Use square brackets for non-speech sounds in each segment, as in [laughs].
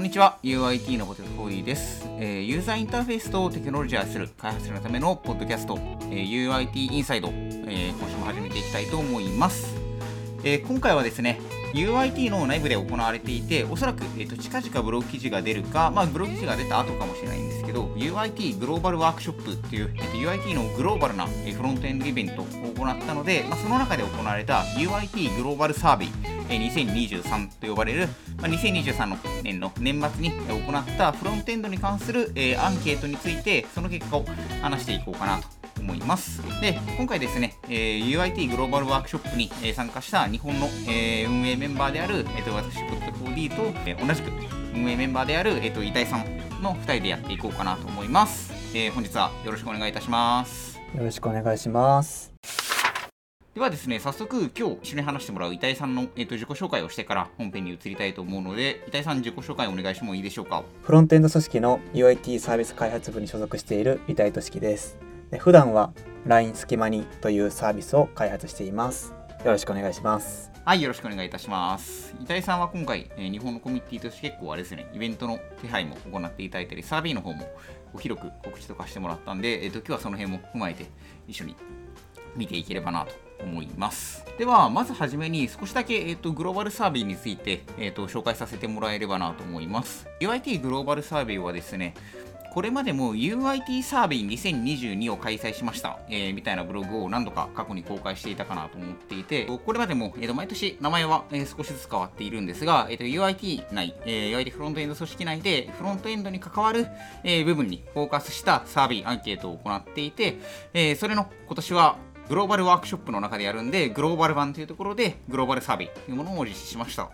こんにちは。UIT のポテトフォーディです、えー、ユーザーインターフェースとテクノロジーをする開発者のためのポッドキャスト、えー、UIT インサイド、えー、今週も始めていきたいと思います、えー、今回はですね UIT の内部で行われていて、おそらく、えーと、近々ブログ記事が出るか、まあ、ブログ記事が出た後かもしれないんですけど、UIT グローバルワークショップっていう、えーと、UIT のグローバルな、えフロントエンドイベントを行ったので、まあ、その中で行われた UIT グローバルサーベイ、え2023と呼ばれる、まあ、2023の年の年末に行ったフロントエンドに関する、えー、アンケートについて、その結果を話していこうかなと思います。で、今回ですね、えー、UIT グローバルワークショップに、えー、参加した日本の、えー、運営メンバーである、えーと、私、ポッド 4D と、えー、同じく運営メンバーである、えーと、板井さんの2人でやっていこうかなと思います。えー、本日はよろしくお願いいたします。よろしくお願いします。ではですね、早速今日一緒に話してもらう板井さんの、えーと、自己紹介をしてから本編に移りたいと思うので、板井さん自己紹介お願いしてもいいでしょうか？フロントエンド組織の UIT サービス開発部に所属している板井俊樹です。で普段は LINE 隙間にというサービスを開発しています。よろしくお願いします。はい、よろしくお願いいたします。板井さんは今回、えー、日本のコミュニティとして結構あれですね、イベントの手配も行っていただいたり、サービーの方も広く告知とかしてもらったんで、えーと、今日はその辺も踏まえて一緒に見ていければなと思います。では、まずはじめに少しだけ、えーと、グローバルサービーについて、えーと紹介させてもらえればなと思います。UIT グローバルサービーはですね、これまでも UIT サーベイ2022を開催しました、えー、みたいなブログを何度か過去に公開していたかなと思っていて、これまでも、えー、と毎年名前は、えー、少しずつ変わっているんですが、えー、と UIT 内、えー、UIT フロントエンド組織内でフロントエンドに関わる、えー、部分にフォーカスしたサーベイアンケートを行っていて、えー、それの今年はグローバルワークショップの中でやるんで、グローバル版というところでグローバルサービスというものを実施しました。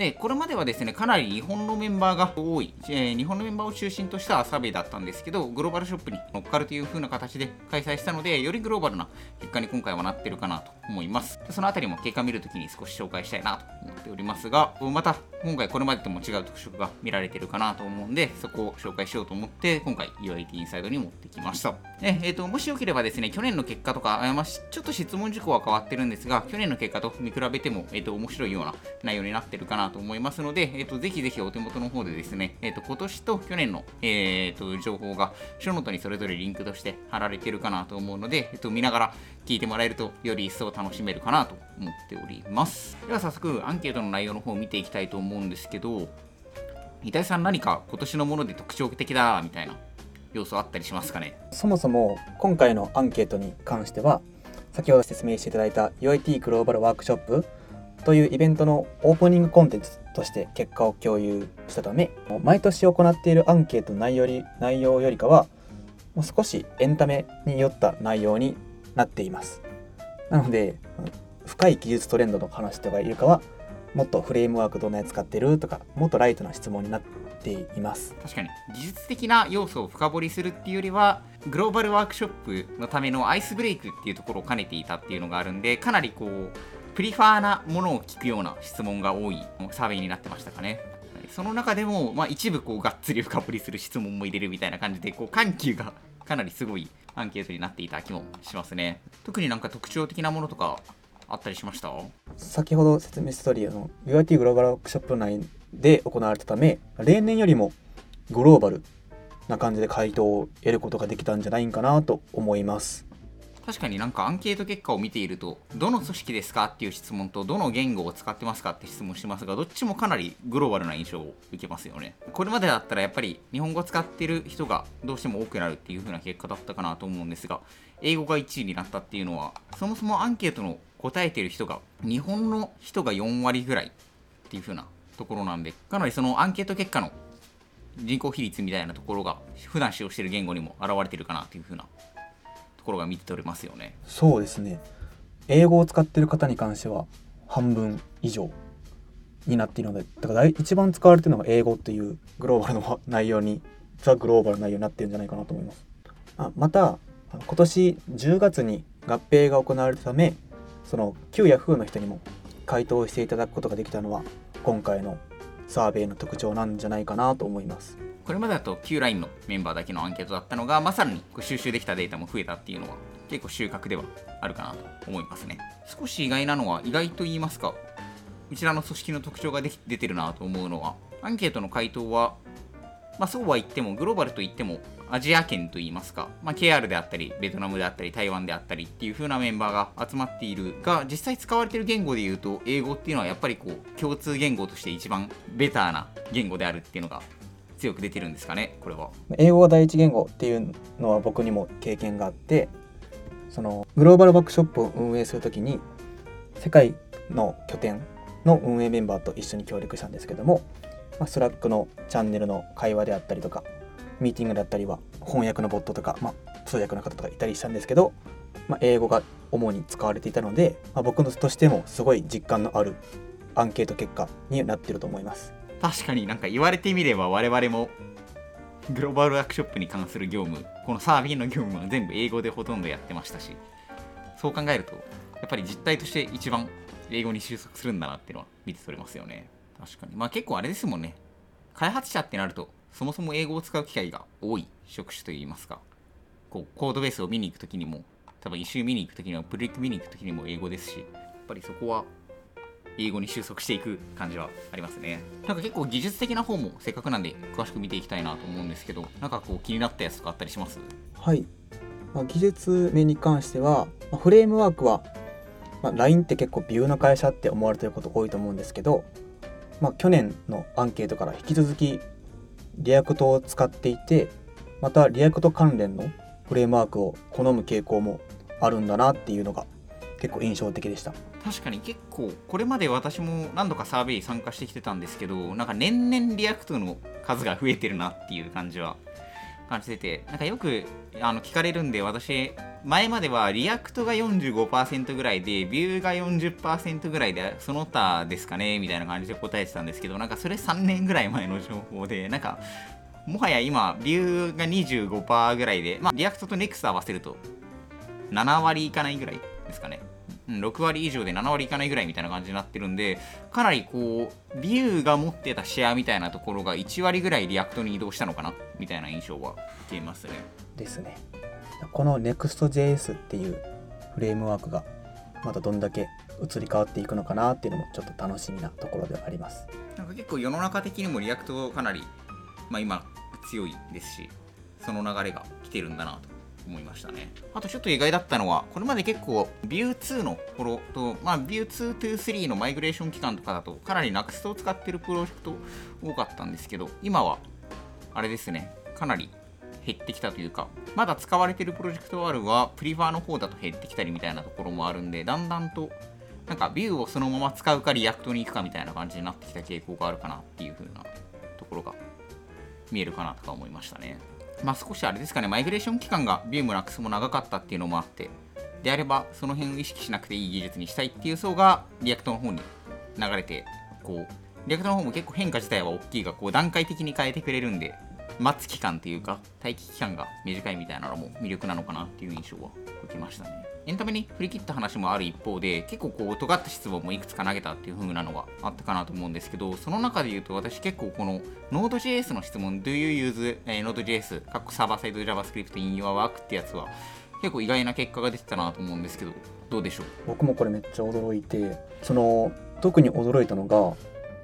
で、これまではですね、かなり日本のメンバーが多い、えー、日本のメンバーを中心としたサーベイだったんですけど、グローバルショップに乗っかるという風な形で開催したので、よりグローバルな結果に今回はなってるかなと思います。そのあたりも結果見るときに少し紹介したいなと思っておりますが、また今回これまでとも違う特色が見られてるかなと思うんで、そこを紹介しようと思って、今回 UIT インサイドに持ってきました。ねえーと、もしよければですね、去年の結果とか、まあ、ちょっと質問事項は変わってるんですが、去年の結果と見比べても、えーと、面白いような内容になってるかなと思いますので、えーと、ぜひぜひお手元の方でですね、えー、と今年と去年の、えー、と情報がショーノートにそれぞれリンクとして貼られてるかなと思うので、えー、と見ながら聞いてもらえるとより一層楽しめるかなと思っております。では早速アンケートの内容の方を見ていきたいと思うんですけど、板井さん何か今年のもので特徴的だみたいな要素あったりしますかね？そもそも今回のアンケートに関しては先ほど説明していただいた UIT グローバルワークショップというイベントのオープニングコンテンツとして結果を共有したため毎年行っているアンケートの内容内容よりかはもう少しエンタメによった内容になっています。なので深い技術トレンドの話とかいうかはもっとフレームワークどんなやつ使ってるとかもっとライトな質問になっています。確かに。技術的な要素を深掘りするっていうよりはグローバルワークショップのためのアイスブレイクっていうところを兼ねていたっていうのがあるんでかなりこうプリファーなものを聞くような質問が多いサーベイになってましたかね。その中でも、まあ、一部こうがっつり深掘りする質問も入れるみたいな感じでこう緩急がかなりすごいアンケートになっていた気もしますね。特になんか特徴的なものとかあったりしました？先ほど説明した通りあの UIT グローバルワークショップ内で行われたため例年よりもグローバルな感じで回答を得ることができたんじゃないかなと思います。確かになんかアンケート結果を見ているとどの組織ですかっていう質問とどの言語を使ってますかって質問してますがどっちもかなりグローバルな印象を受けますよね。これまでだったらやっぱり日本語を使ってる人がどうしても多くなるっていう風な結果だったかなと思うんですが英語が1位になったっていうのはそもそもアンケートの答えてる人が日本の人が4割ぐらいっていう風なところなんでかなりそのアンケート結果の人口比率みたいなところが普段使用している言語にも現れてるかなという風なところが見て取れますよね。そうですね。英語を使ってる方に関しては半分以上になっているのでだから一番使われてるのが英語っていうグローバルの内容にザ・グローバル内容になってるんじゃないかなと思います。あまた今年10月に合併が行われたためその旧 Yahoo の人にも回答していただくことができたのは今回のサーベイの特徴なんじゃないかなと思います。これまでだと旧 LINE のメンバーだけのアンケートだったのが、まあ、さらに収集できたデータも増えたっていうのは結構収穫ではあるかなと思いますね。少し意外なのは意外と言いますかうちらの組織の特徴ができ出てるなと思うのはアンケートの回答は、まあ、そうは言ってもグローバルといってもアジア圏といいますか、まあ、KR であったりベトナムであったり台湾であったりっていう風なメンバーが集まっているが実際使われている言語でいうと英語っていうのはやっぱりこう共通言語として一番ベターな言語であるっていうのが強く出てるんですかねこれは。英語が第一言語っていうのは僕にも経験があってそのグローバルワークショップを運営するときに世界の拠点の運営メンバーと一緒に協力したんですけども、まあ、スラックのチャンネルの会話であったりとかミーティングだったりは翻訳のボットとか、まあ、通訳の方とかいたりしたんですけど、まあ、英語が主に使われていたので、まあ、僕としてもすごい実感のあるアンケート結果になってると思います。確かになんか言われてみれば我々もグローバルワークショップに関する業務このサービスの業務は全部英語でほとんどやってましたしそう考えるとやっぱり実態として一番英語に収束するんだなっていうのは見て取れますよね。確かに。まあ結構あれですもんね。開発者ってなるとそもそも英語を使う機会が多い職種といいますかこうコードベースを見に行くときにも多分一周見に行くときにはプリック見に行くときにも英語ですしやっぱりそこは英語に収束していく感じはありますね。なんか結構技術的な方もせっかくなんで詳しく見ていきたいなと思うんですけどなんかこう気になったやつとかあったりします？はい、まあ、技術面に関しては、まあ、フレームワークは、まあ、LINE って結構 Vue の会社って思われてること多いと思うんですけど、まあ、去年のアンケートから引き続き React を使っていてまた React 関連のフレームワークを好む傾向もあるんだなっていうのが結構印象的でした。確かに結構これまで私も何度かサーベイ参加してきてたんですけどなんか年々 React の数が増えてるなっていう感じは感じててなんかよくあの聞かれるんで私前までは React が45%ぐらいで Vue が40%ぐらいでその他ですかねみたいな感じで答えてたんですけどなんかそれ3年ぐらい前の情報で [laughs] なんかもはや今 Vue が25%ぐらいでまあ React と Next 合わせると7割いかないぐらいですかね。6割以上で7割いかないぐらいみたいな感じになってるんでかなりこう Vue が持ってたシェアみたいなところが1割ぐらい React に移動したのかなみたいな印象は受けますね。ですね。この Next.js っていうフレームワークがまたどんだけ移り変わっていくのかなっていうのもちょっと楽しみなところではあります。なんか結構世の中的にも React かなり、まあ、今強いですしその流れが来てるんだなと思いましたね。あとちょっと意外だったのは、これまで結構 Vue2 のフォローと、まあ、Vue2 to 3のマイグレーション期間とかだと、かなり Next を使ってるプロジェクト多かったんですけど、今は、あれですね、かなり減ってきたというか、まだ使われてるプロジェクトあるは、 prefer の方だと減ってきたりみたいなところもあるんで、だんだんと、なんか Vue をそのまま使うか React に行くかみたいな感じになってきた傾向があるかなっていう風なところが見えるかなとか思いましたね。まあ、少しあれですかね、マイグレーション期間が Vue も Next も長かったっていうのもあって、であれば、その辺を意識しなくていい技術にしたいっていう層が、 React の方に流れて、こう、 React の方も結構変化自体は大きいが、こう、段階的に変えてくれるんで、待つ期間というか、待機期間が短いみたいなのも魅力なのかなっていう印象は受けましたね。エンタメに振り切った話もある一方で、結構こう、尖った質問もいくつか投げたっていう風なのがあったかなと思うんですけど、その中で言うと私結構この Node.js の質問、Do you use、えー、Node.js、 server side JavaScript in your work ってやつは、結構意外な結果が出てたなと思うんですけど、どうでしょう？僕もこれめっちゃ驚いて、その、特に驚いたのが、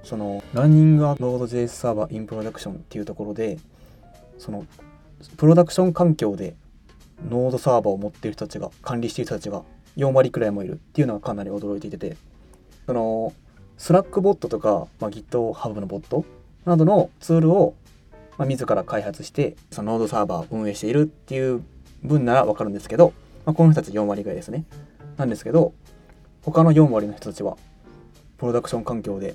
その、Running a Node.js Server in Production っていうところで、その、プロダクション環境で Node サーバーを持っている人たちが管理している人たちが4割くらいもいるっていうのはかなり驚いていててその Slack ボットとか、まあ、GitHub のボットなどのツールを、まあ、自ら開発してその Node サーバーを運営しているっていう分なら分かるんですけど、まあ、この人たち4割ぐらいですね。なんですけど他の4割の人たちはプロダクション環境で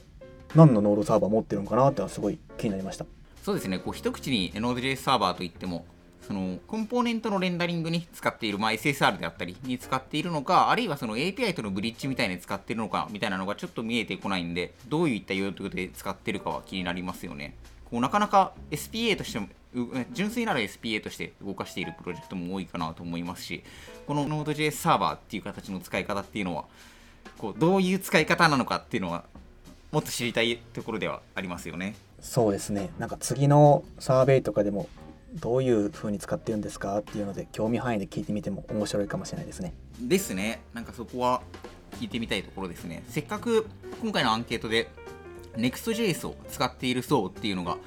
何のノードサーバー持ってるのかなってのはすごい気になりました。そうですね。こう一口に Node.js サーバーといってもそのコンポーネントのレンダリングに使っている、まあ、SSR であったりに使っているのか、あるいはその API とのブリッジみたいに使っているのかみたいなのがちょっと見えてこないんで、どういった用途で使ってるかは気になりますよね。こうなかなか SPA としても、純粋なら SPA として動かしているプロジェクトも多いかなと思いますし、この Node.js サーバーっていう形の使い方っていうのは、こうどういう使い方なのかっていうのは、もっと知りたいところではありますよね。そうですね。なんか次のサーベイとかでもどういう風に使ってるんですかっていうので興味範囲で聞いてみても面白いかもしれないですね。ですね。なんかそこは聞いてみたいところですね。せっかく今回のアンケートで Next.js を使っている層っていうのが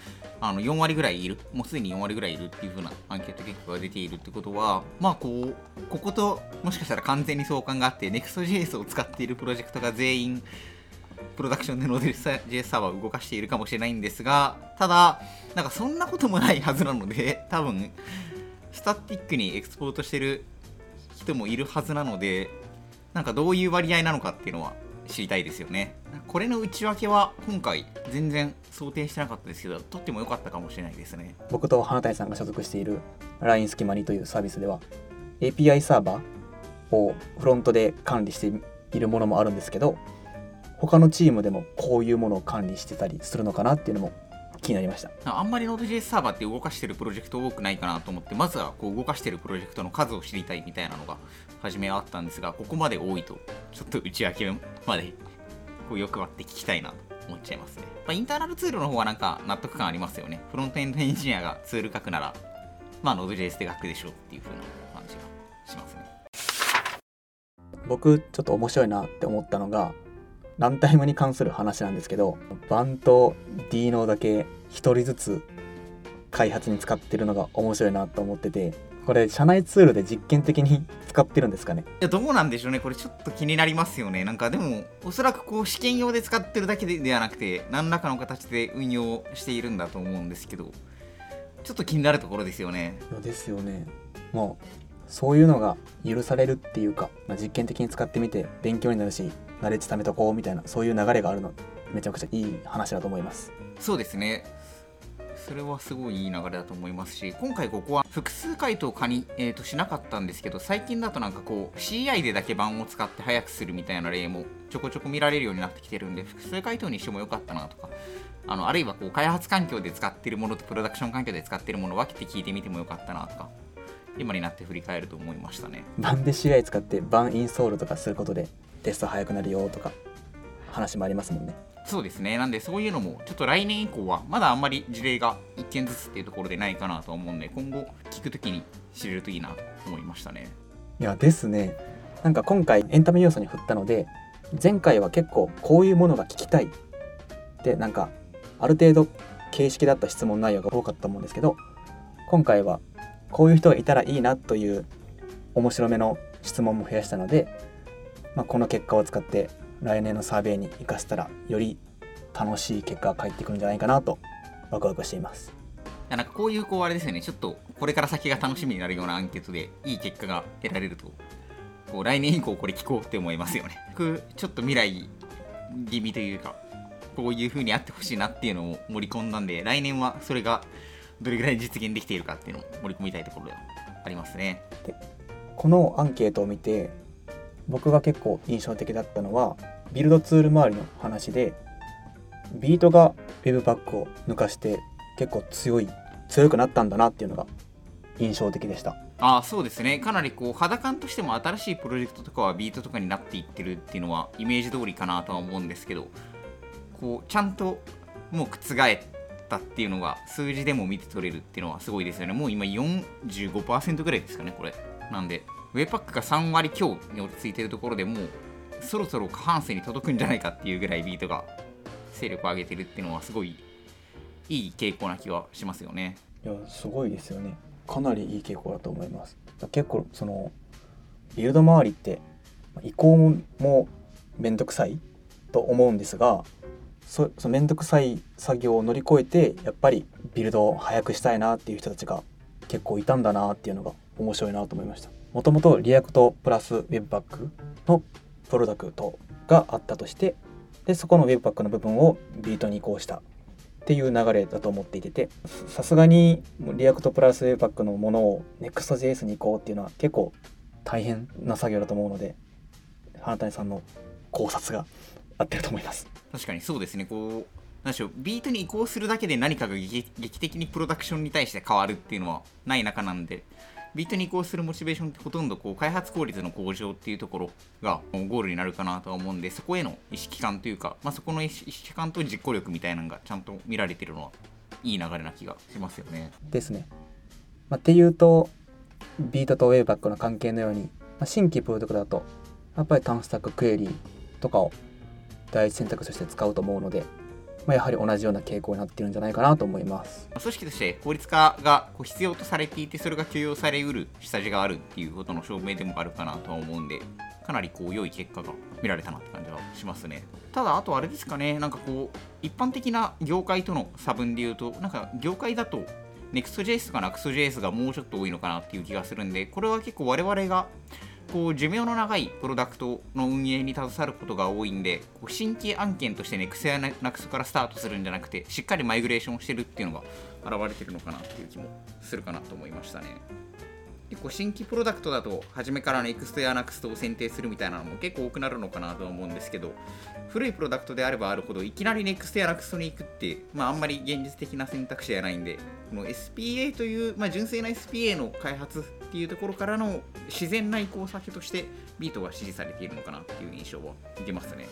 あの4割ぐらいいる、もうすでに4割ぐらいいるっていう風なアンケート結果が出ているってことは、まあこう、ここともしかしたら完全に相関があって、Next.js を使っているプロジェクトが全員、プロダクションで Node.js サーバーを動かしているかもしれないんですが、ただ、なんかそんなこともないはずなので、[laughs] 多分、スタティックにエクスポートしてる人もいるはずなので、なんかどういう割合なのかっていうのは知りたいですよね。これの内訳は今回全然想定してなかったですけど、とっても良かったかもしれないですね。僕と花谷さんが所属している LINE スキマニというサービスでは API サーバーをフロントで管理しているものもあるんですけど他のチームでもこういうものを管理してたりするのかなっていうのも気になりました。あんまり Node.js サーバーって動かしてるプロジェクト多くないかなと思ってまずはこう動かしてるプロジェクトの数を知りたいみたいなのが初めはあったんですがここまで多いとちょっと内訳までこう欲張って聞きたいなと思っちゃいますね、まあ、インターナルツールの方はなんか納得感ありますよね。フロントエンドエンジニアがツール書くならまあ Node.js で書くでしょうっていう風な感じがしますね。僕ちょっと面白いなって思ったのがランタイムに関する話なんですけどバンと D ノだけ1人ずつ開発に使ってるのが面白いなと思っててこれ社内ツールで実験的に使ってるんですかね？いやどうなんでしょうね。これちょっと気になりますよね。なんかでもおそらくこう試験用で使ってるだけでではなくて何らかの形で運用しているんだと思うんですけどちょっと気になるところですよね。ですよね。もうそういうのが許されるっていうか、まあ、実験的に使ってみて勉強になるしナレッジ貯めとこうみたいなそういう流れがあるのめちゃくちゃいい話だと思います。そうですね。それはすごいいい流れだと思いますし今回ここは複数回答かに、えー、としなかったんですけど最近だとなんかこう CI でだけ版を使って早くするみたいな例もちょこちょこ見られるようになってきてるんで複数回答にしてもよかったなとかあのあるいはこう開発環境で使ってるものとプロダクション環境で使ってるものを分けて聞いてみてもよかったなとか今になって振り返ると思いましたね。版で CI 使って版インストールとかすることでテスト早くなるよとか話もありますもんね。そうですね。なんでそういうのもちょっと来年以降はまだあんまり事例が1件ずつっていうところでないかなと思うんで今後聞くときに知れるといいなと思いましたね。いやですね。なんか今回エンタメ要素に振ったので前回は結構こういうものが聞きたいでなんかある程度形式だった質問内容が多かったと思うんですけど今回はこういう人がいたらいいなという面白めの質問も増やしたので、まあ、この結果を使って来年のサーベイに生かせたらより楽しい結果が返ってくるんじゃないかなとワクワクしています。なんかこういうこうあれですよね。ちょっとこれから先が楽しみになるようなアンケートでいい結果が得られるとこう来年以降これ聞こうって思いますよね。僕ちょっと未来気味というかこういう風にあってほしいなっていうのを盛り込んだんで来年はそれがどれぐらい実現できているかっていうのを盛り込みたいところではありますね。このアンケートを見て僕が結構印象的だったのはビルドツール周りの話でビートが Webpack を抜かして結構強い強くなったんだなっていうのが印象的でした。ああそうですね。かなりこう肌感としても新しいプロジェクトとかはビートとかになっていってるっていうのはイメージ通りかなとは思うんですけどこうちゃんともう覆ったっていうのが数字でも見て取れるっていうのはすごいですよね。もう今45%ぐらいですかねこれ。なんでウェパックが3割強に落ち着いてるところでもうそろそろ過半数に届くんじゃないかっていうぐらいビートが勢力を上げてるっていうのはすごいいい傾向な気はしますよね。いやすごいですよねかなりいい傾向だと思います結構そのビルド周りって移行もめんどくさいと思うんですがそそめんどくさい作業を乗り越えてやっぱりビルドを早くしたいなっていう人たちが結構いたんだなっていうのが面白いなと思いました。もともと React プラス Webpack のプロダクトがあったとしてでそこの Webpack の部分を Vite に移行したっていう流れだと思っていててさすがにリアクトプラス Webpack のものを Next.js に移行っていうのは結構大変な作業だと思うので花谷さんの考察が合ってると思います。確かにそうですね。こうなんでしょう。ビートに移行するだけで何かが劇的にプロダクションに対して変わるっていうのはない中なんでビートに移行するモチベーションってほとんどこう開発効率の向上っていうところがゴールになるかなとは思うんでそこへの意識感というか、まあ、そこの意識感と実行力みたいなのがちゃんと見られてるのはいい流れな気がしますよね。ですね。まあ、っていうとビートとウェイバックの関係のように、まあ、新規プロジェクトだとやっぱりタンスタッククエリーとかを第一選択として使うと思うのでまあ、やはり同じような傾向になってるんじゃないかなと思います。組織として効率化がこう必要とされていてそれが許容されうる下地があるっていうことの証明でもあるかなとは思うんでかなりこう良い結果が見られたなって感じはしますね。ただあとあれですかね。なんかこう一般的な業界との差分で言うとなんか業界だと Next.js とか Next.js がもうちょっと多いのかなっていう気がするんでこれは結構我々がこう寿命の長いプロダクトの運営に携わることが多いんでこう新規案件として Next や Next からスタートするんじゃなくてしっかりマイグレーションしてるっていうのが現れてるのかなっていう気もするかなと思いましたね。結構新規プロダクトだと初めから NEXT や NEXT を選定するみたいなのも結構多くなるのかなと思うんですけど古いプロダクトであればあるほどいきなり NEXT や NEXT に行くって、まあ、あんまり現実的な選択肢じゃないんでこの SPA という、まあ、純正な SPA の開発っていうところからの自然な移行先としてビートが支持されているのかなっていう印象は受けますね。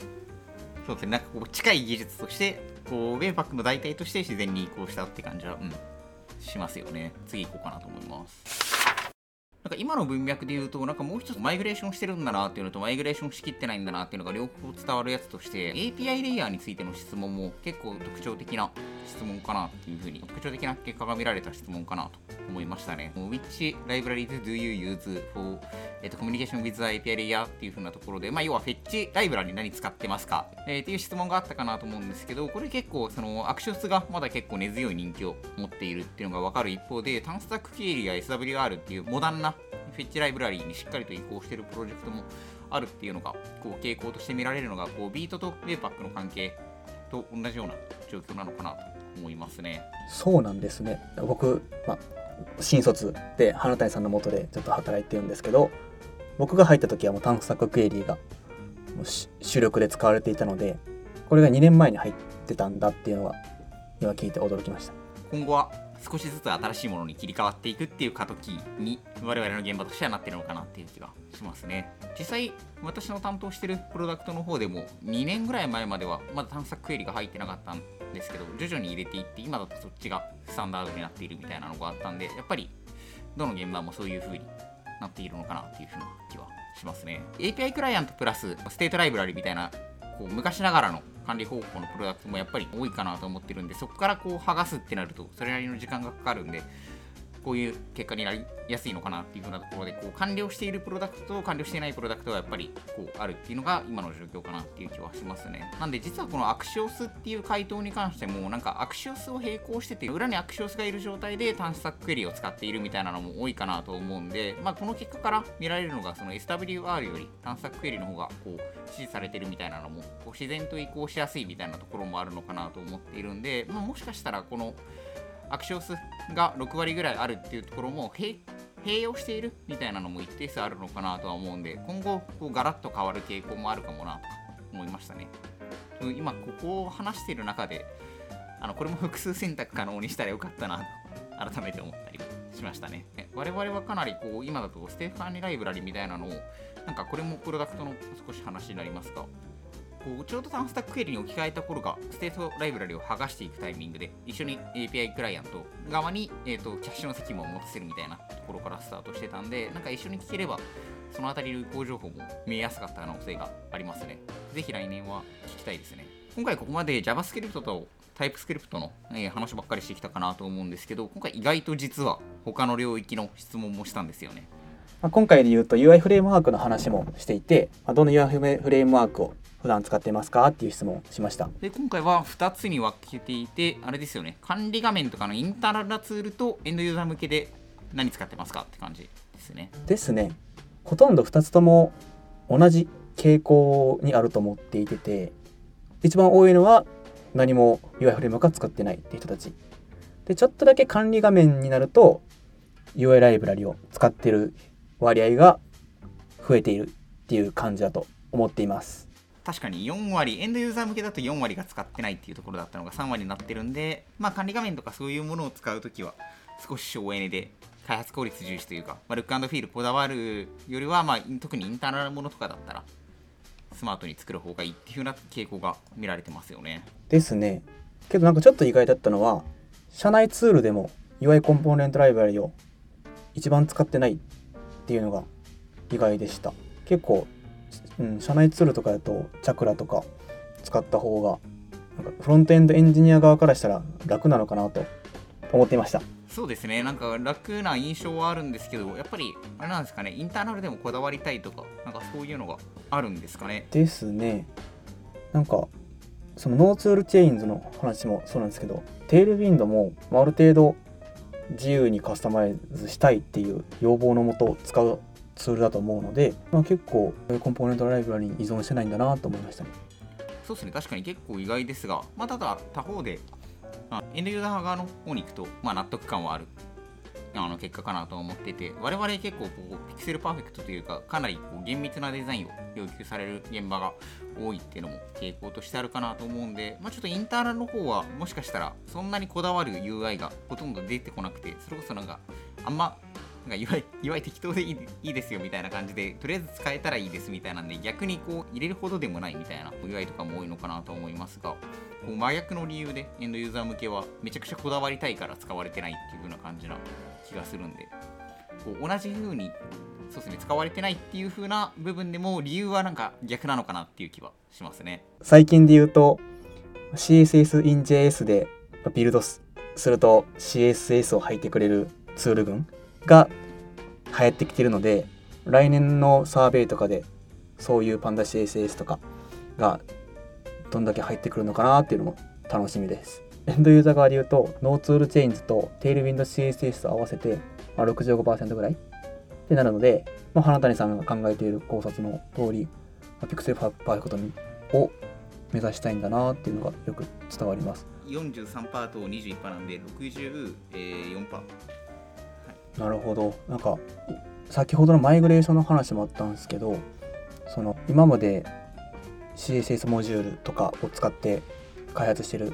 そうですね、なんかこう近い技術として、こうウェイパックの代替として自然に移行したって感じは、うん、しますよね。次行こうかなと思います。か今の文脈で言うと、なんかもう一つマイグレーションしてるんだなっていうのと、マイグレーションしきってないんだなっていうのが両方伝わるやつとして、API レイヤーについての質問も結構特徴的な質問かなっていうふうに、特徴的な結果が見られた質問かなと思いましたね。Which libraries do you use for えっと、コミュニケーション with API layer っていう風なところで、まあ、要はフェッチライブラリ何使ってますか、えー、っていう質問があったかなと思うんですけど、これ結構、その、アクションスがまだ結構根強い人気を持っているっていうのが分かる一方で、タンスタック経理や SWR っていうモダンなフェッチライブラリにしっかりと移行しているプロジェクトもあるっていうのが、こう傾向として見られるのが、こうビートとウェイパックの関係と同じような状況なのかなと思いますね。そうなんですね。僕、まあ、新卒で花谷さんのもとでちょっと働いてるんですけど、僕が入った時はもう探索クエリーがもう主力で使われていたので、これが2年前に入ってたんだっていうのは今聞いて驚きました。今後は少しずつ新しいものに切り替わっていくっていう過渡期に我々の現場としてはなってるのかなっていう気がしますね実際私の担当してるプロダクトの方でも2年ぐらい前まではまだ探索クエリが入ってなかったんですけど徐々に入れていって今だとそっちがスタンダードになっているみたいなのがあったんでやっぱりどの現場もそういう風になっているのかなっていう風な気はしますね。API クライアントプラスステートライブラリみたいなこう昔ながらの管理方法のプロダクトもやっぱり多いかなと思ってるんでそこからこう剥がすってなるとそれなりの時間がかかるんでこういう結果になりやすいのかなっていうふうなところでこう完了しているプロダクトと完了していないプロダクトはやっぱりこうあるっていうのが今の状況かなっていう気はしますね。なんで実はこのアクシオスっていう回答に関してもなんかアクシオスを並行してて裏にアクシオスがいる状態で探索クエリを使っているみたいなのも多いかなと思うんでまあこの結果から見られるのがその SWR より探索クエリの方がこう支持されてるみたいなのもこう自然と移行しやすいみたいなところもあるのかなと思っているんで、まあ、もしかしたらこのアクション数が6割ぐらいあるっていうところも併用しているみたいなのも一定数あるのかなとは思うんで今後こうガラッと変わる傾向もあるかもなと思いましたね。今ここを話している中であのこれも複数選択可能にしたらよかったなと改めて思ったりしましたね。我々はかなりこう今だとステファニーライブラリみたいなのをなんかこれもプロダクトの少し話になりますがこうちょうどタンスタックエリに置き換えた頃がステートライブラリを剥がしていくタイミングで一緒に API クライアント側に、えーと、キャッシュの責務を持たせるみたいなところからスタートしてたんでなんか一緒に聞ければそのあたりの移行情報も見えやすかった可能性がありますね。ぜひ来年は聞きたいですね。今回ここまで JavaScript と TypeScript の、え、話ばっかりしてきたかなと思うんですけど今回意外と実は他の領域の質問もしたんですよね。ま今回で言うと UI フレームワークの話もしていて、まどの UI フレームワークを普段使ってますか？っていう質問をしました。で今回は2つに分けていてあれですよね。管理画面とかのインターナルなツールとエンドユーザー向けで何使ってますかって感じですね。ですね。ほとんど2つとも同じ傾向にあると思っていてて一番多いのは何も UI フレームワークは使ってないって人たち。でちょっとだけ管理画面になると UI ライブラリを使ってる割合が増えているっていう感じだと思っています確かに4割、エンドユーザー向けだと4割が使ってないっていうところだったのが3割になってるんで、まあ、管理画面とかそういうものを使うときは、少し省エネで開発効率重視というか、まあ、ルックフィールこだわるよりは、まあ、特にインターナルなものとかだったら、スマートに作る方がいいっていう風な傾向が見られてますよね。ですね。けどなんかちょっと意外だったのは、社内ツールでも UI コンポーネントライブラリを一番使ってないっていうのが意外でした。結構うん、社内ツールとかだと Chakra とか使った方がなんかフロントエンドエンジニア側からしたら楽なのかなと思っていました。そうですね。なんか楽な印象はあるんですけどやっぱりあれなんですかね。インターナルでもこだわりたいとかなんかそういうのがあるんですかね。ですね。なんかその no toolchains の話もそうなんですけど Tailwind もまあある程度自由にカスタマイズしたいっていう要望のもと使うツールだと思うので、まあ、結構コンポーネントライブラリに依存してないんだなと思いましたね。そうですね確かに結構意外ですが、まあ、ただ他方で、まあ、エンドユーザー側の方に行くと、まあ、納得感はあるあの結果かなと思ってて我々結構こうピクセルパーフェクトというかかなりこう厳密なデザインを要求される現場が多いっていうのも傾向としてあるかなと思うんで、まあ、ちょっとインターナルの方はもしかしたらそんなにこだわる UI がほとんど出てこなくてそれこそなんかあんまなんか UI, [laughs] UI 適当でいいいいですよみたいな感じでとりあえず使えたらいいですみたいなんで逆にこう入れるほどでもないみたいな UI とかも多いのかなと思いますがこう真逆の理由でエンドユーザー向けはめちゃくちゃこだわりたいから使われてないっていう風な感じな気がするんでこう同じ風にそうですね使われてないっていう風な部分でも理由はなんか逆なのかなっていう気はしますね。最近で言うと CSS in JS でビルドすると CSS を入ってくれるツール群が流行ってきてるので来年のサーベイとかでそういうパンダ CSS とかがどんだけ入ってくるのかなっていうのも楽しみです。エンドユーザー側で言うと no toolchains とテールウィンド CSS と合わせて、まあ、65%ぐらいってなるので、まあ、花谷さんが考えている考察の通り、まあ、ピクセルパーフェクトを目指したいんだなっていうのがよく伝わります。43パーと21パーなんで64%、え、ー。なるほど。なんか先ほどのマイグレーションの話もあったんですけどその今まで CSS モジュールとかを使って開発してる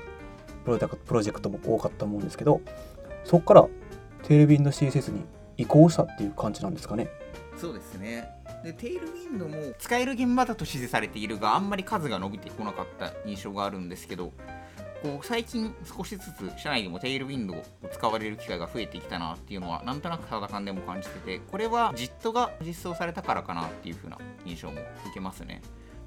プロプロジェクトも多かったと思うんですけどそこからテールウィンド CSS に移行したっていう感じなんですかね。そうですね。でテールウィンドも使える現場だと指示されているがあんまり数が伸びてこなかった印象があるんですけどこう最近少しずつ社内でもテールウィンドウを使われる機会が増えてきたなっていうのはなんとなく肌感でも感じててこれは JIT が実装されたからかなっていう風な印象も受けますね。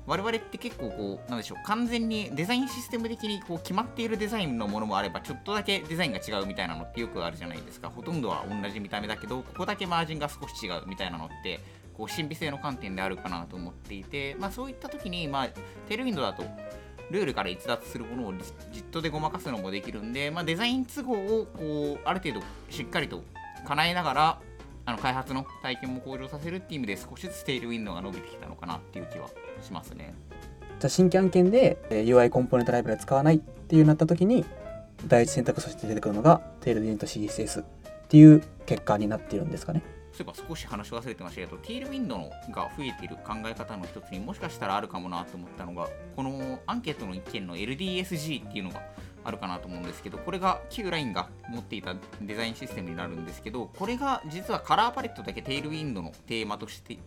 我々って結構こうなんでしょう完全にデザインシステム的にこう決まっているデザインのものもあればちょっとだけデザインが違うみたいなのってよくあるじゃないですか。ほとんどは同じ見た目だけどここだけマージンが少し違うみたいなのってこう神秘性の観点であるかなと思っていてまあそういった時にまあテールウィンドウだとルールから逸脱するものをじっとでごまかすのもできるんで、まあ、デザイン都合をこうある程度しっかりと叶えながらあの開発の体験も向上させるっていう意味で少しずつテールウィンドウが伸びてきたのかなっていう気はしますね。じゃあ新規案件で UI コンポーネントライブラリ使わないっていうなった時に第一選択として出てくるのがテールウィンド CSS っていう結果になっているんですかね。そういえば少し話し忘れてましたけど、ティールウィンドウが増えている考え方の一つにもしかしたらあるかもなと思ったのが、このアンケートの一件の LDSG っていうのがあるかなと思うんですけど、これが旧ラインが持っていたデザインシステムになるんですけど、これが実はカラーパレットだけテールウィンドウのテーマとして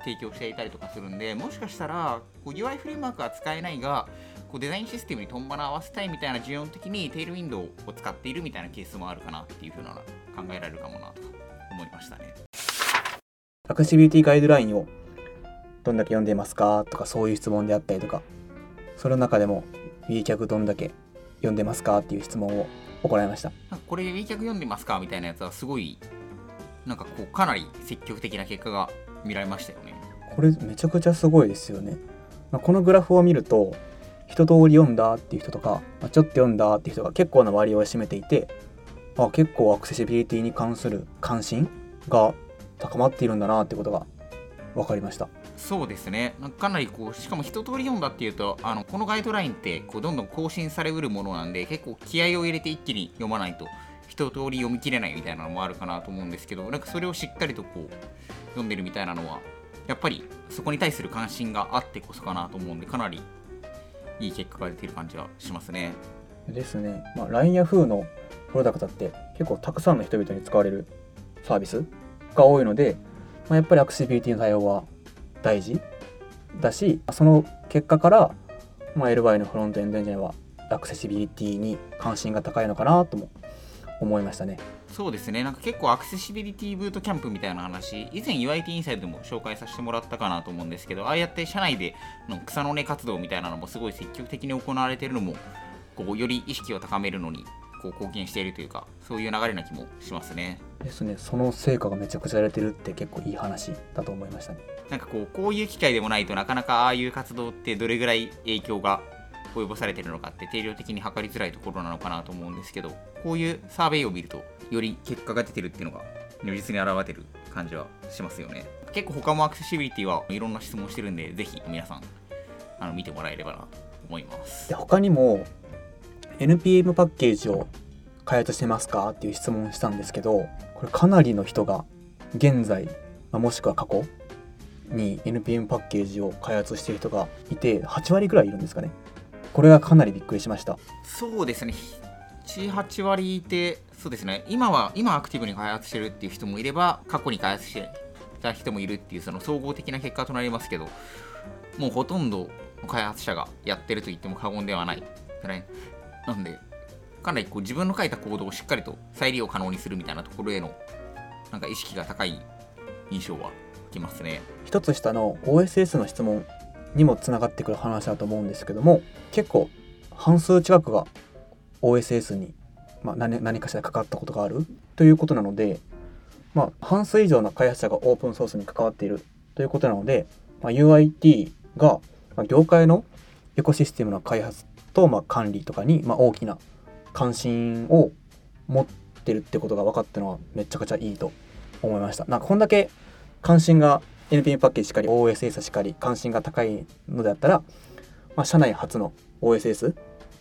提供していたりとかするんで、もしかしたらこう UI フレームワークは使えないが、こうデザインシステムにトンバナ合わせたいみたいな需要の時にテールウィンドウを使っているみたいなケースもあるかなっていうふうな考えられるかもなと思いましたね。アクシビリティガイドラインをどんだけ読んでいますか？とかそういう質問であったりとかその中でも B 客どんだけ読んでますか？っていう質問を行いました。これ B 客読んでますか？みたいなやつはすごいなんかこうかなり積極的な結果が見られましたよね。これめちゃくちゃすごいですよね、まあ、このグラフを見ると一通り読んだっていう人とか、まあ、ちょっと読んだっていう人が結構な割合を占めていてあ結構アクセシビリティに関する関心が高まっているんだなってことが分かりました。そうですね。かなりこうしかも一通り読んだっていうとあのこのガイドラインってこうどんどん更新されうるものなんで結構気合を入れて一気に読まないと一通り読み切れないみたいなのもあるかなと思うんですけどなんかそれをしっかりとこう読んでるみたいなのはやっぱりそこに対する関心があってこそかなと思うんでかなりいい結果が出ている感じはしますね。ですね、まあ、LINE や Yahoo のプロダクトって結構たくさんの人々に使われるサービスが多いので、まあ、やっぱりアクセシビリティの対応は大事だしその結果から、まあ、LY のフロントエンドエンジニアはアクセシビリティに関心が高いのかなとも思いましたね。そうですね、なんか結構アクセシビリティブートキャンプみたいな話、以前 UIT インサイドでも紹介させてもらったかなと思うんですけど、ああやって社内での草の根活動みたいなのもすごい積極的に行われてるのも、こうより意識を高めるのにこう貢献しているというかそういう流れな気もしますね。ですねその成果がめちゃくちゃやれてるって結構いい話だと思いましたね。なんかこうこういう機会でもないとなかなかああいう活動ってどれぐらい影響が及ぼされてるのかって定量的に測りづらいところなのかなと思うんですけどこういうサーベイを見るとより結果が出てるっていうのが如実に現れてる感じはしますよね結構他もアクセシビリティはいろんな質問してるんでぜひ皆さんあの見てもらえればなと思いますで他にも NPM パッケージを開発してますかっていう質問したんですけどこれかなりの人が現在、まあ、もしくは過去に NPM パッケージを開発している人がいて8割ぐらいいるんですかね。これはかなりびっくりしました。そうですね。78割いてそうですね。今は今アクティブに開発してるっていう人もいれば過去に開発してた人もいるっていうその総合的な結果となりますけどもうほとんど開発者がやってると言っても過言ではない、なんでかなりこう自分の書いたコードをしっかりと再利用可能にするみたいなところへのなんか意識が高い印象はきますね。一つ下の OSS の質問にもつながってくる話だと思うんですけども結構半数近くが OSS に、まあ、何何かしら関わったことがあるということなので、まあ、半数以上の開発者がオープンソースに関わっているということなので、まあ、UIT が業界のエコシステムの開発と、まあ、管理とかに、まあ、大きな関心を持ってるってことが分かったのはめちゃくちゃいいと思いました。なんかこんだけ関心が NPM パッケージしかり OSS しかり関心が高いのであったら、まあ、社内初の OSS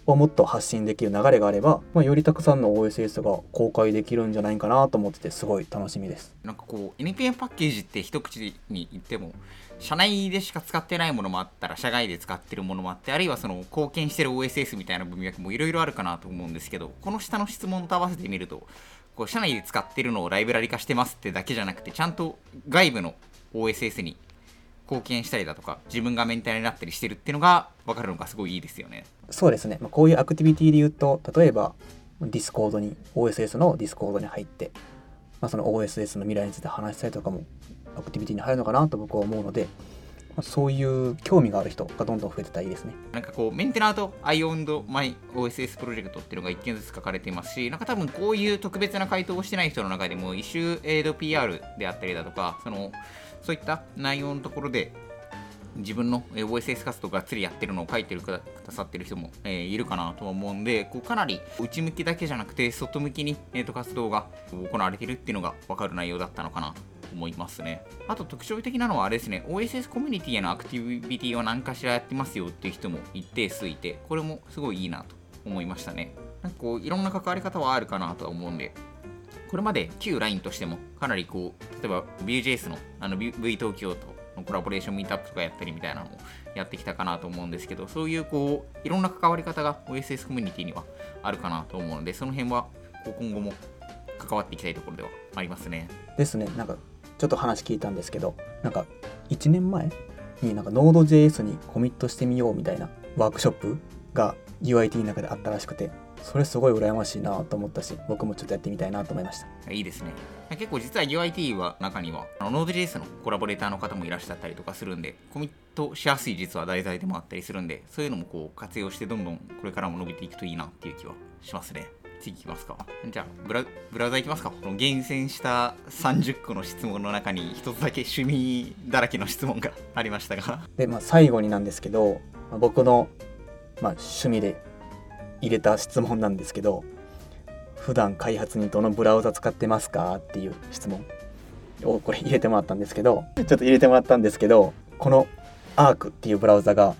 をもっと発信できる流れがあれば、まあ、よりたくさんの OSS が公開できるんじゃないかなと思っててすごい楽しみです。なんかこう NPM パッケージって一口に言っても社内でしか使ってないものもあったら社外で使ってるものもあってあるいはその貢献してる OSS みたいな文脈もいろいろあるかなと思うんですけどこの下の質問と合わせてみるとこう社内で使ってるのをライブラリ化してますってだけじゃなくてちゃんと外部の OSS に貢献したりだとか自分がメンタルになったりしてるっていうのが分かるのがすごいいいですよね。そうですね、まあ、こういうアクティビティで言うと例えばディスコードに OSS のディスコードに入って、まあ、その OSS の未来について話したりとかもアクティビティに入るのかなと僕は思うので、まあ、そういう興味がある人がどんどん増えてたらいいですね。なんかこうメンテナーと I owned my OSS プロジェクトっていうのが1件ずつ書かれていますしなんか多分こういう特別な回答をしてない人の中でもイシューエイド PR であったりだとかそのそういった内容のところで自分の OSS 活動がっつりやってるのを書いてるくださってる人も、えー、いるかなとは思うんでこうかなり内向きだけじゃなくて外向きに、えー、と活動が行われてるっていうのが分かる内容だったのかなと思いますね。あと特徴的なのはあれですね OSS コミュニティへのアクティビティを何かしらやってますよっていう人も一定数いてこれもすごいいいなと思いましたね。なんかこういろんな関わり方はあるかなとは思うんでこれまで旧 LINE としてもかなりこう例えば Vue.js のあの V 東京とのコラボレーションミートアップとかやったりみたいなのもやってきたかなと思うんですけどそういうこういろんな関わり方が OSS コミュニティにはあるかなと思うのでその辺はこう今後も関わっていきたいところではありますね。ですねなんかちょっと話聞いたんですけどなんか1年前になんか Node.js にコミットしてみようみたいなワークショップが UIT の中であったらしくてそれすごい羨ましいなと思ったし僕もちょっとやってみたいなと思いました。いいですね。結構実は UIT は中には Node.js のコラボレーターの方もいらっしゃったりとかするんでコミットしやすい実は題材でもあったりするんでそういうのもこう活用してどんどんこれからも伸びていくといいなっていう気はしますね。次いきますか。じゃあブラブラウザいきますか。この厳選した30個の質問の中に一つだけ趣味だらけの質問がありましたが。で、まあ、最後になんですけど僕の、まあ、趣味で入れた質問なんですけど普段開発にどのブラウザ使ってますかっていう質問。をこれ入れてもらったんですけどちょっと入れてもらったんですけどこの ARC っていうブラウザが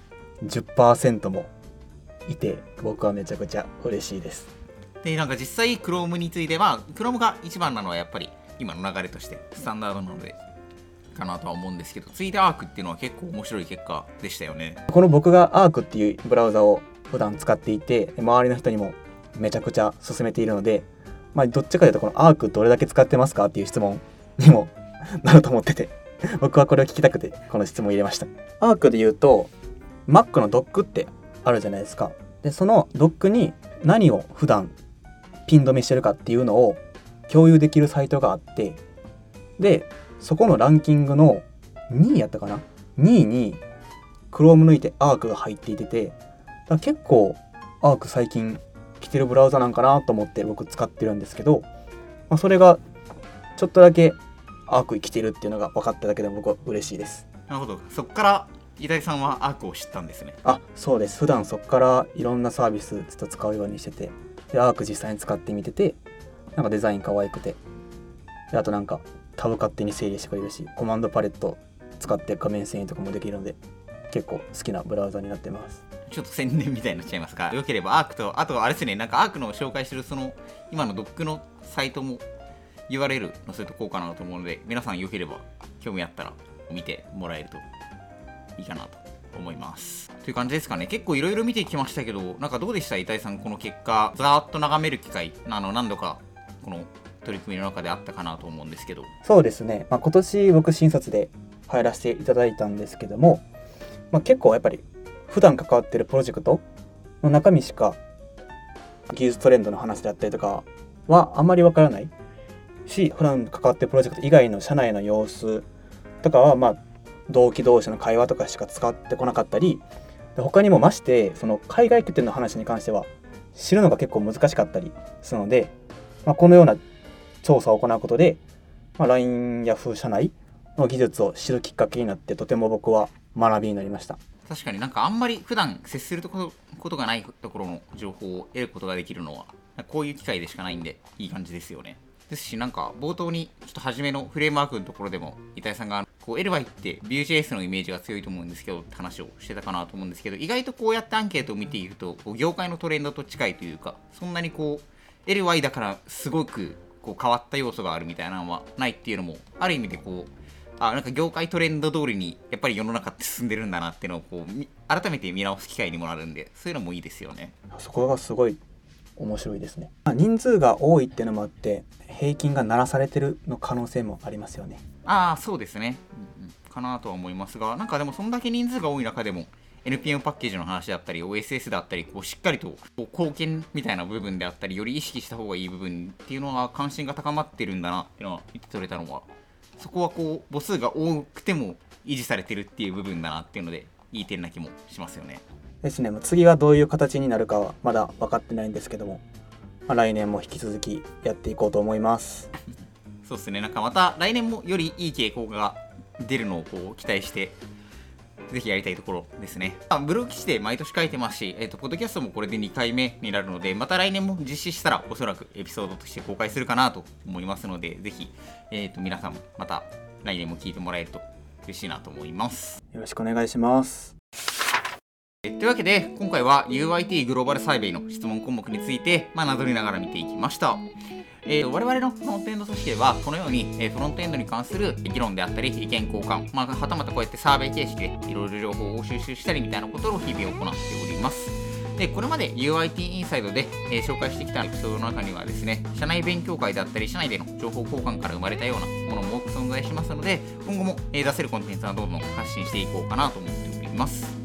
10%もいて僕はめちゃくちゃ嬉しいです。でなんか実際 Chrome については Chrome が一番なのはやっぱり今の流れとしてスタンダードなのでかなとは思うんですけどついで ARC っていうのは結構面白い結果でしたよね。この僕が ARC っていうブラウザを普段使っていて周りの人にもめちゃくちゃ勧めているので、まあ、どっちかというとこの ARC どれだけ使ってますかっていう質問にも [laughs] なると思ってて僕はこれを聞きたくてこの質問を入れました。ARC で言うと Mac の Dock ってあるじゃないですか。でその Dock に何を普段ピン止めしてるかっていうのを共有できるサイトがあってでそこのランキングの2位やったかな？2位に Chrome 抜いて ARC が入っていてて結構アーク最近来てるブラウザなんかなと思って僕使ってるんですけど、まあ、それがちょっとだけアーク生きてるっていうのが分かっただけでも僕は嬉しいです。なるほど。そこから井田さんはアークを知ったんですね。あそうです。普段そこからいろんなサービスずっと使うようにしててでアーク実際に使ってみててなんかデザイン可愛くてであとなんかタブ勝手に整理してくれるしコマンドパレット使って画面遷移とかもできるので結構好きなブラウザになってますちょっと宣伝みたいになっちゃいますがよければアークとあとあれですね。なんかアークの紹介してるその今のドックのサイトも URL 載せとこうかなと思うので皆さんよければ興味あったら見てもらえるといいかなと思います。という感じですかね。結構いろいろ見てきましたけどなんかどうでした？伊井さんこの結果ざーっと眺める機会あの何度かこの取り組みの中であったかなと思うんですけど。そうですね、まあ、今年僕診察で入らせていただいたんですけども、まあ、結構やっぱり普段関わってるプロジェクトの中身しか技術トレンドの話であったりとかはあんまりわからない。し普段関わってるプロジェクト以外の社内の様子とかはまあ同期同士の会話とかしか使ってこなかったり他にもましてその海外拠点の話に関しては知るのが結構難しかったりするので、まあ、このような調査を行うことで、まあ、LINE や風社内の技術を知るきっかけになってとても僕は学びになりました。確かになんかあんまり普段接することがないところの情報を得ることができるのはこういう機会でしかないんでいい感じですよね。ですしなんか冒頭にちょっと初めのフレームワークのところでも板井さんがこう LY って Vue.js のイメージが強いと思うんですけどって話をしてたかなと思うんですけど意外とこうやってアンケートを見ているとこう業界のトレンドと近いというかそんなにこう LY だからすごくこう変わった要素があるみたいなのはないっていうのもある意味でこうあなんか業界トレンド通りにやっぱり世の中って進んでるんだなっていうのをこう改めて見直す機会にもなるんでそういうのもいいですよね。そこがすごい面白いですね。人数が多いっていうのもあって平均が鳴らされてるの可能性もありますよね。ああそうですね、うんうん、かなとは思いますがなんかでもそんだけ人数が多い中でも NPM パッケージの話だったり OSS だったりこうしっかりとこう貢献みたいな部分であったりより意識した方がいい部分っていうのは関心が高まってるんだなっていうのは言って取れたのはそこはこう母数が多くても維持されてるっていう部分だなっていうのでいい点な気もしますよね。ですね次はどういう形になるかはまだ分かってないんですけども、まあ、来年も引き続きやっていこうと思います。[laughs] そうですねなんかまた来年もよりいい傾向が出るのをこう期待してぜひやりたいところですね。あブログ記事で毎年書いてますし、えっ、ー、と、ポッドキャストもこれで2回目になるので、また来年も実施したらおそらくエピソードとして公開するかなと思いますので、ぜひ、えっ、ー、と、皆さんまた来年も聞いてもらえると嬉しいなと思います。よろしくお願いします。というわけで、今回は UIT グローバルサイベイの質問項目について、まあ、なぞりながら見ていきました。えー、我々のフロントエンド組織では、このように、えー、フロントエンドに関する議論であったり、意見交換、まあ、はたまたこうやってサーベイ形式でいろいろ情報を収集したりみたいなことを日々行っております。で、これまで UIT インサイドで、えー、紹介してきたエピソードの中にはですね、社内勉強会だったり、社内での情報交換から生まれたようなものも多く存在しますので、今後も、えー、出せるコンテンツはどんどん発信していこうかなと思っております。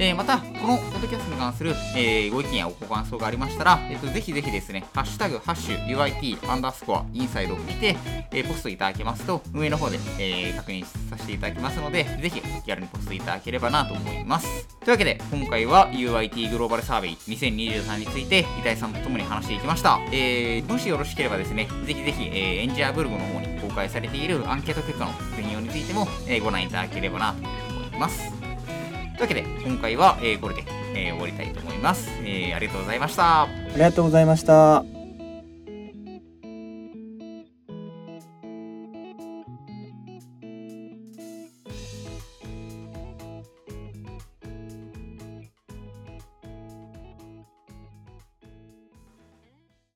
えー、また、このポッドキャストに関する、えー、ご意見やご感想がありましたら、えーと、ぜひぜひですね、ハッシュタグ、ハッシュ、UIT、アンダースコア、インサイドを見て、えー、ポストいただけますと、運営の方で、えー、確認させていただきますので、ぜひ気軽にポストいただければなと思います。というわけで、今回は UIT グローバルサーベイ2023について、板井さんと共に話していきました。えー、もしよろしければですね、ぜひぜひ、えー、エンジアブログの方に公開されているアンケート結果の引用についても、えー、ご覧いただければなと思います。というわけで、今回は、えー、これで、えー、終わりたいと思います、えー。ありがとうございました。ありがとうございました。